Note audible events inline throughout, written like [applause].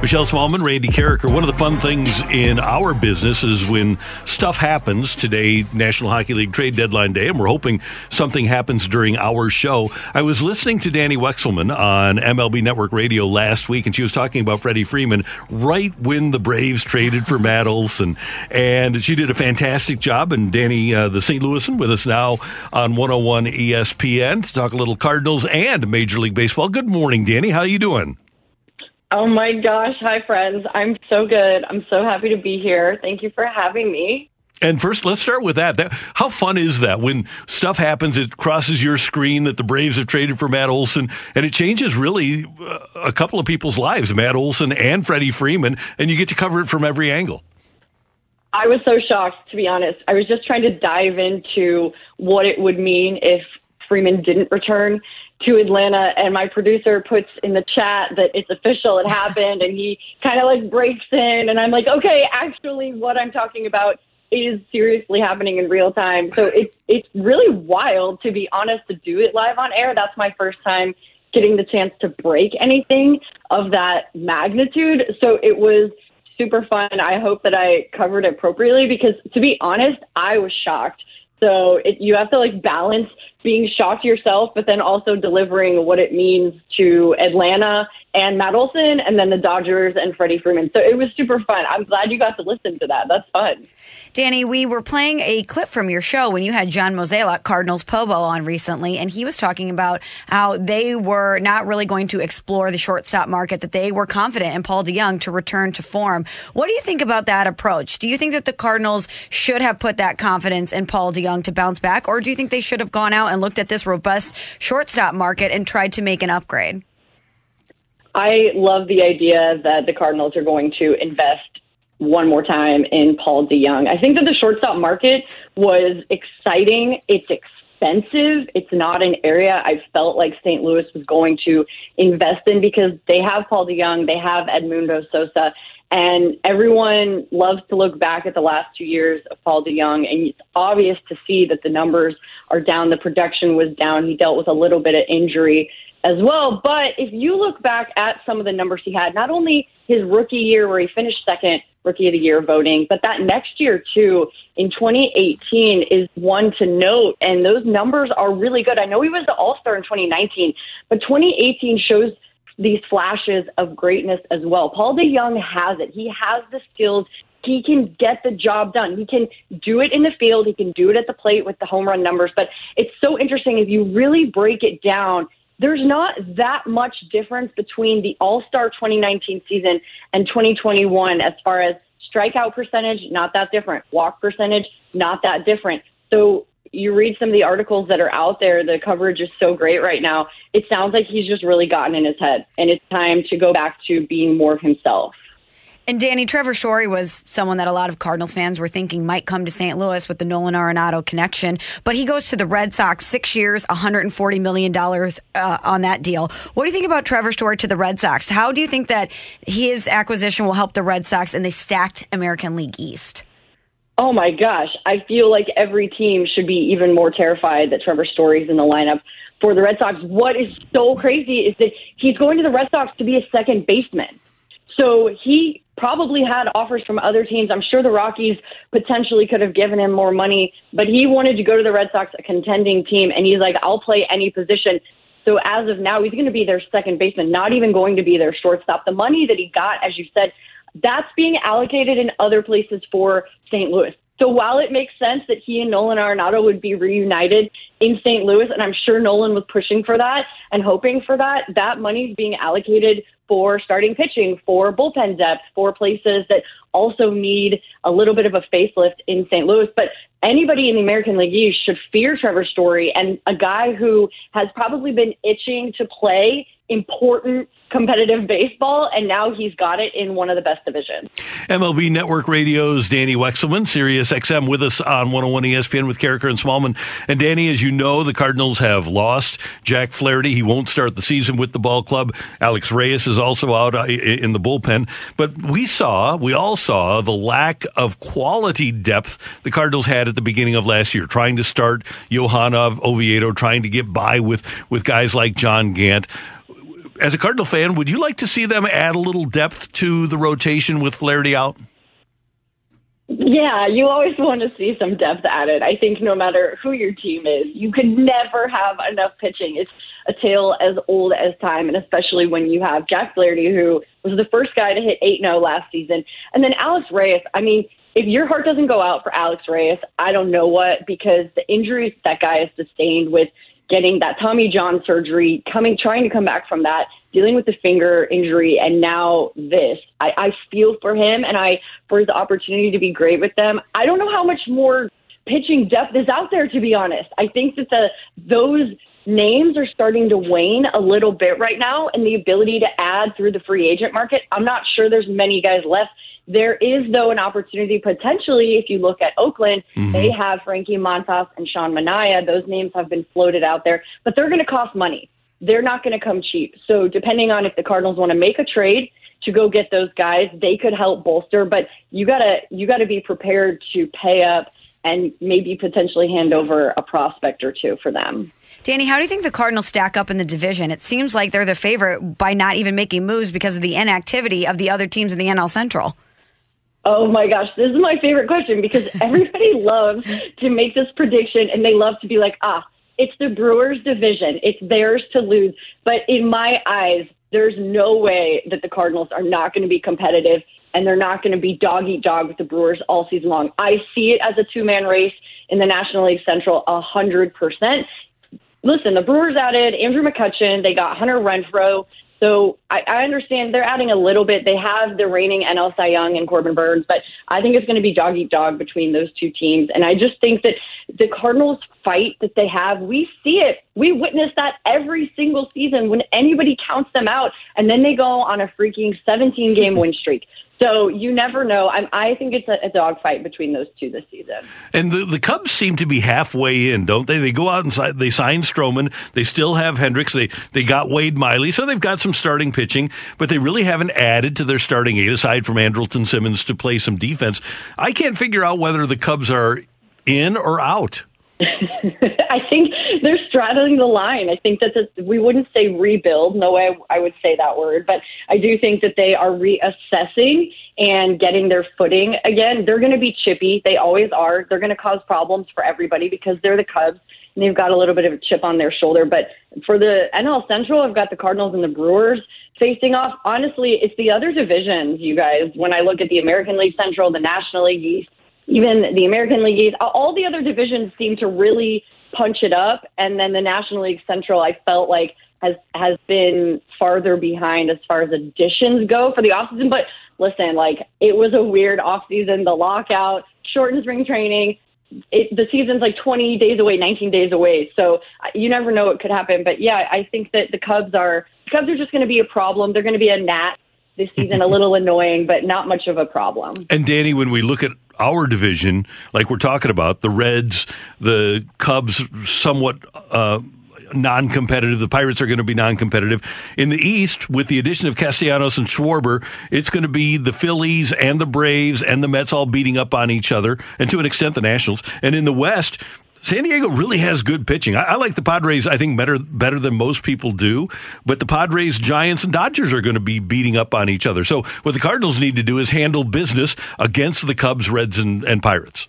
Michelle Smallmon, Randy Karraker. One of the fun things in our business is when stuff happens. Today, National Hockey League trade deadline day, and we're hoping something happens during our show. I was listening to Dani Wexelman on MLB Network Radio last week, and she was talking about Freddie Freeman right when the Braves traded for Matt Olson, and she did a fantastic job. And Dani, uh, the St. Louisan, with us now on 101 ESPN to talk a little Cardinals and Major League Baseball. Good morning, Dani. How are you doing? Oh my gosh. Hi, friends. I'm so good. I'm so happy to be here. Thank you for having me. And first, let's start with that. that. How fun is that when stuff happens, it crosses your screen that the Braves have traded for Matt Olson, and it changes really uh, a couple of people's lives, Matt Olson and Freddie Freeman, and you get to cover it from every angle. I was so shocked, to be honest. I was just trying to dive into what it would mean if Freeman didn't return to Atlanta and my producer puts in the chat that it's official, it happened, and he kind of like breaks in and I'm like, okay, actually what I'm talking about is seriously happening in real time. So it's it's really wild to be honest to do it live on air. That's my first time getting the chance to break anything of that magnitude. So it was super fun. I hope that I covered it appropriately because to be honest, I was shocked. So it, you have to like balance being shocked yourself, but then also delivering what it means to Atlanta and Matt Olson and then the Dodgers and Freddie Freeman. So it was super fun. I'm glad you got to listen to that. That's fun. Dani, we were playing a clip from your show when you had John Mozeliak, Cardinals Pobo, on recently, and he was talking about how they were not really going to explore the shortstop market, that they were confident in Paul DeJong to return to form. What do you think about that approach? Do you think that the Cardinals should have put that confidence in Paul DeJong to bounce back, or do you think they should have gone out and looked at this robust shortstop market and tried to make an upgrade? I love the idea that the Cardinals are going to invest one more time in Paul DeJong. I think that the shortstop market was exciting. It's expensive. It's not an area I felt like St. Louis was going to invest in because they have Paul DeJong, they have Edmundo Sosa, and everyone loves to look back at the last two years of Paul DeJong, and it's obvious to see that the numbers are down. The production was down. He dealt with a little bit of injury as well. But if you look back at some of the numbers he had, not only his rookie year where he finished second rookie of the year voting, but that next year too in 2018 is one to note. And those numbers are really good. I know he was the All Star in 2019, but 2018 shows these flashes of greatness as well. Paul DeJong has it. He has the skills. He can get the job done. He can do it in the field. He can do it at the plate with the home run numbers. But it's so interesting if you really break it down there's not that much difference between the All Star 2019 season and 2021 as far as strikeout percentage, not that different. Walk percentage, not that different. So you read some of the articles that are out there, the coverage is so great right now. It sounds like he's just really gotten in his head, and it's time to go back to being more of himself. And Dani Trevor Story was someone that a lot of Cardinals fans were thinking might come to St. Louis with the Nolan Arenado connection, but he goes to the Red Sox, six years, $140 million uh, on that deal. What do you think about Trevor Story to the Red Sox? How do you think that his acquisition will help the Red Sox in the stacked American League East? Oh my gosh, I feel like every team should be even more terrified that Trevor Story's in the lineup for the Red Sox. What is so crazy is that he's going to the Red Sox to be a second baseman. So he probably had offers from other teams. I'm sure the Rockies potentially could have given him more money, but he wanted to go to the Red Sox, a contending team, and he's like, I'll play any position. So as of now, he's going to be their second baseman, not even going to be their shortstop. The money that he got, as you said, that's being allocated in other places for St. Louis. So while it makes sense that he and Nolan Arenado would be reunited in St. Louis, and I'm sure Nolan was pushing for that and hoping for that, that money is being allocated for starting pitching, for bullpen depth, for places that also need a little bit of a facelift in St. Louis. But anybody in the American League East should fear Trevor Story and a guy who has probably been itching to play important competitive baseball, and now he's got it in one of the best divisions. MLB Network Radio's Dani Wexelman, Sirius XM, with us on 101 ESPN with Karraker and Smallmon. And Dani, as you know, the Cardinals have lost Jack Flaherty. He won't start the season with the ball club. Alex Reyes is also out uh, in the bullpen. But we saw, we all saw the lack of quality depth the Cardinals had at the beginning of last year, trying to start Johan Oviedo, trying to get by with, with guys like John Gant as a Cardinal fan, would you like to see them add a little depth to the rotation with Flaherty out? Yeah, you always want to see some depth added. I think no matter who your team is, you could never have enough pitching. It's a tale as old as time, and especially when you have Jack Flaherty, who was the first guy to hit 8 0 last season, and then Alex Reyes. I mean, if your heart doesn't go out for Alex Reyes, I don't know what, because the injuries that guy has sustained with getting that Tommy John surgery, coming, trying to come back from that, dealing with the finger injury, and now this. I, I feel for him and I for his opportunity to be great with them. I don't know how much more pitching depth is out there, to be honest. I think that the those names are starting to wane a little bit right now, and the ability to add through the free agent market. I'm not sure there's many guys left there is, though, an opportunity potentially if you look at Oakland, mm-hmm. they have Frankie Montas and Sean Manaea. Those names have been floated out there, but they're going to cost money. They're not going to come cheap. So, depending on if the Cardinals want to make a trade to go get those guys, they could help bolster. But you gotta you gotta be prepared to pay up and maybe potentially hand over a prospect or two for them. Dani, how do you think the Cardinals stack up in the division? It seems like they're the favorite by not even making moves because of the inactivity of the other teams in the NL Central. Oh my gosh, this is my favorite question because [laughs] everybody loves to make this prediction and they love to be like, ah, it's the Brewers division. It's theirs to lose. But in my eyes, there's no way that the Cardinals are not going to be competitive and they're not going to be dog eat dog with the Brewers all season long. I see it as a two man race in the National League Central a hundred percent. Listen, the Brewers added Andrew McCutchen. They got Hunter Renfroe. So I, I understand they're adding a little bit. They have the reigning NL Cy Young and Corbin Burnes, but I think it's going to be dog eat dog between those two teams. And I just think that the Cardinals fight that they have, we see it. We witness that every single season when anybody counts them out and then they go on a freaking 17 game [laughs] win streak. So you never know. I'm, i think it's a, a dogfight between those two this season. And the, the Cubs seem to be halfway in, don't they? They go out and si- they sign Stroman. They still have Hendricks. They they got Wade Miley, so they've got some starting pitching, but they really haven't added to their starting eight aside from Andrelton Simmons to play some defense. I can't figure out whether the Cubs are in or out. [laughs] I think they're straddling the line. I think that this, we wouldn't say rebuild. No way I would say that word, but I do think that they are reassessing and getting their footing again. They're going to be chippy. They always are. They're going to cause problems for everybody because they're the Cubs and they've got a little bit of a chip on their shoulder. But for the NL Central, I've got the Cardinals and the Brewers facing off. Honestly, it's the other divisions, you guys. When I look at the American League Central, the National League East, even the American League East, all the other divisions seem to really punch it up. And then the National League Central, I felt like has has been farther behind as far as additions go for the offseason. But listen, like it was a weird offseason, the lockout, shortened spring training. It, the season's like 20 days away, 19 days away. So uh, you never know what could happen. But yeah, I think that the Cubs are the Cubs are just going to be a problem. They're going to be a gnat this season, a little [laughs] annoying, but not much of a problem. And Dani, when we look at our division, like we're talking about, the Reds, the Cubs, somewhat. Uh, non competitive. The Pirates are going to be non competitive. In the East, with the addition of Castellanos and Schwarber, it's going to be the Phillies and the Braves and the Mets all beating up on each other, and to an extent, the Nationals. And in the West, San Diego really has good pitching. I, I, like the Padres. I think better better than most people do. But the Padres, Giants, and Dodgers are going to be beating up on each other. So what the Cardinals need to do is handle business against the Cubs, Reds, and, and Pirates.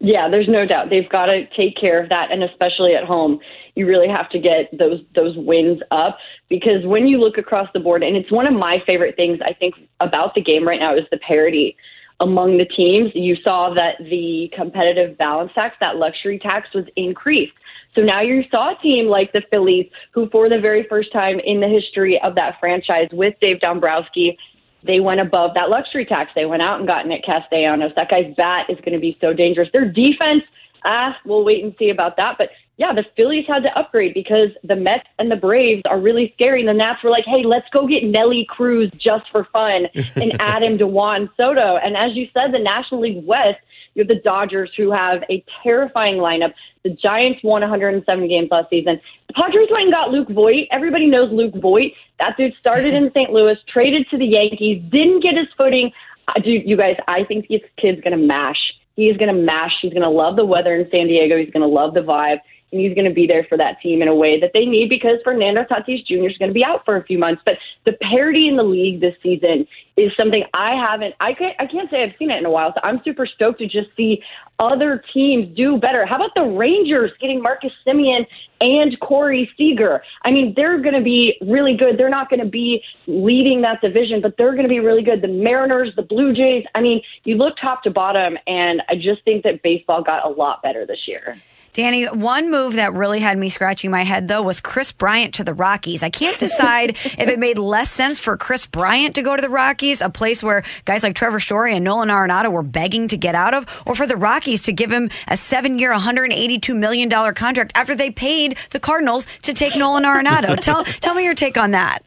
Yeah, there's no doubt they've got to take care of that, and especially at home, you really have to get those those wins up because when you look across the board, and it's one of my favorite things I think about the game right now is the parity among the teams. You saw that the competitive balance tax, that luxury tax, was increased. So now you saw a team like the Phillies, who for the very first time in the history of that franchise with Dave Dombrowski, they went above that luxury tax. They went out and got Nick Castellanos. That guy's bat is going to be so dangerous. Their defense, ah, we'll wait and see about that. But yeah, the Phillies had to upgrade because the Mets and the Braves are really scary. And the Nats were like, hey, let's go get Nelly Cruz just for fun [laughs] and add him to Juan Soto. And as you said, the National League West, you have the Dodgers who have a terrifying lineup. The Giants won 107 games last season. The Padres went and got Luke Voit. Everybody knows Luke Voit. That dude started in [laughs] St. Louis, traded to the Yankees, didn't get his footing. Uh, dude, you guys, I think this kid's going to mash. He's going to mash. He's going to love the weather in San Diego. He's going to love the vibe and he's going to be there for that team in a way that they need because Fernando Tatis Jr. is going to be out for a few months. But the parity in the league this season is something I haven't. I can't. I can't say I've seen it in a while. So I'm super stoked to just see other teams do better. How about the Rangers getting Marcus Semien and Corey Seager? I mean, they're going to be really good. They're not going to be leading that division, but they're going to be really good. The Mariners, the Blue Jays. I mean, you look top to bottom, and I just think that baseball got a lot better this year. Dani, one move that really had me scratching my head though was Kris Bryant to the Rockies. I can't decide [laughs] if it made less sense for Kris Bryant to go to the Rockies, a place where guys like Trevor Story and Nolan Arenado were begging to get out of, or for the Rockies to give him a seven year, $182 million contract after they paid the Cardinals to take Nolan Arenado. [laughs] tell, tell me your take on that.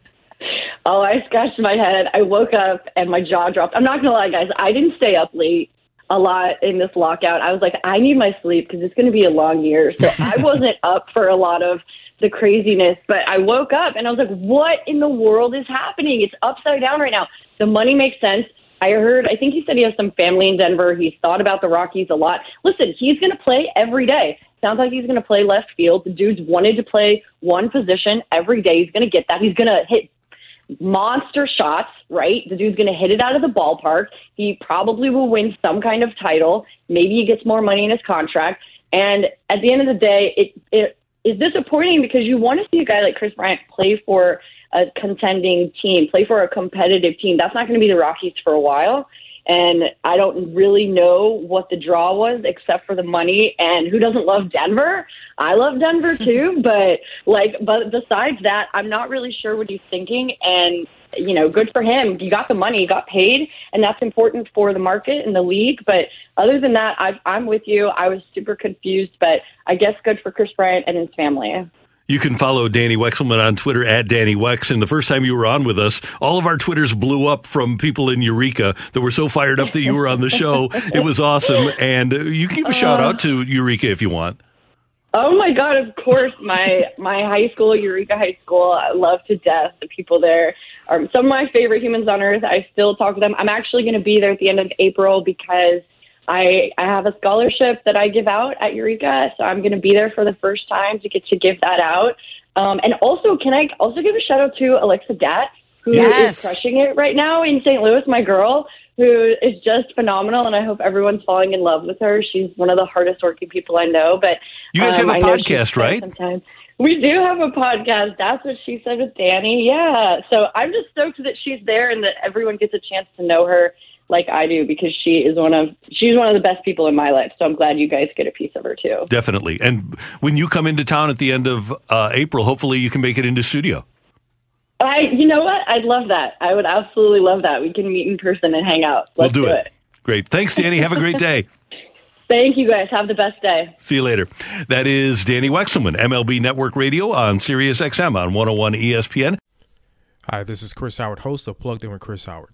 Oh, I scratched my head. I woke up and my jaw dropped. I'm not going to lie, guys. I didn't stay up late a lot in this lockout. I was like, I need my sleep because it's going to be a long year. So [laughs] I wasn't up for a lot of the craziness, but I woke up and I was like, what in the world is happening? It's upside down right now. The money makes sense. I heard, I think he said he has some family in Denver. He's thought about the Rockies a lot. Listen, he's going to play every day. Sounds like he's going to play left field. The dude's wanted to play one position every day. He's going to get that. He's going to hit monster shots, right? The dude's going to hit it out of the ballpark. He probably will win some kind of title. Maybe he gets more money in his contract. And at the end of the day, it, it is disappointing because you want to see a guy like Kris Bryant play for a contending team, play for a competitive team. That's not going to be the Rockies for a while. And I don't really know what the draw was except for the money. And who doesn't love Denver? I love Denver [laughs] too. but like, but besides that, I'm not really sure what he's thinking. And you know, good for him. You got the money, you got paid, and that's important for the market and the league. But other than that, i I'm with you. I was super confused, but I guess good for Kris Bryant and his family. You can follow Dani Wexelman on Twitter at Dani Wex. And the first time you were on with us, all of our Twitters blew up from people in Eureka that were so fired up that you were on the show. It was awesome. And you can give a shout out to Eureka if you want. Oh my God! Of course, my my high school, Eureka High School, I love to death. The people there are some of my favorite humans on earth. I still talk to them. I'm actually going to be there at the end of April because I, I have a scholarship that I give out at Eureka, so I'm going to be there for the first time to get to give that out. Um, and also, can I also give a shout out to Alexa Dat, who yes. is crushing it right now in St. Louis, my girl, who is just phenomenal, and I hope everyone's falling in love with her. She's one of the hardest working people I know. But you guys um, have a podcast, right? Sometimes. We do have a podcast. That's what she said with Danny. Yeah. So I'm just stoked that she's there and that everyone gets a chance to know her like I do because she is one of she's one of the best people in my life. So I'm glad you guys get a piece of her too. Definitely. And when you come into town at the end of uh, April, hopefully you can make it into studio. I, you know what? I'd love that. I would absolutely love that. We can meet in person and hang out. Let's we'll do, do it. it. Great. Thanks, Dani. Have a great day. [laughs] Thank you, guys. Have the best day. See you later. That is Dani Wexelman, MLB Network Radio on Sirius XM on 101 ESPN. Hi, this is Chris Howard, host of Plugged In with Chris Howard.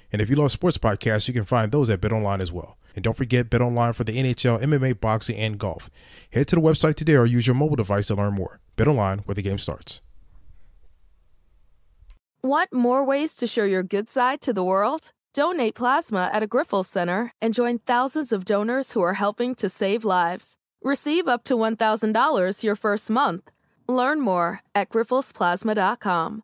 And if you love sports podcasts, you can find those at BetOnline as well. And don't forget BetOnline for the NHL, MMA, boxing, and golf. Head to the website today or use your mobile device to learn more. BetOnline, where the game starts. Want more ways to show your good side to the world? Donate plasma at a Grifols Center and join thousands of donors who are helping to save lives. Receive up to $1,000 your first month. Learn more at grifolsplasma.com.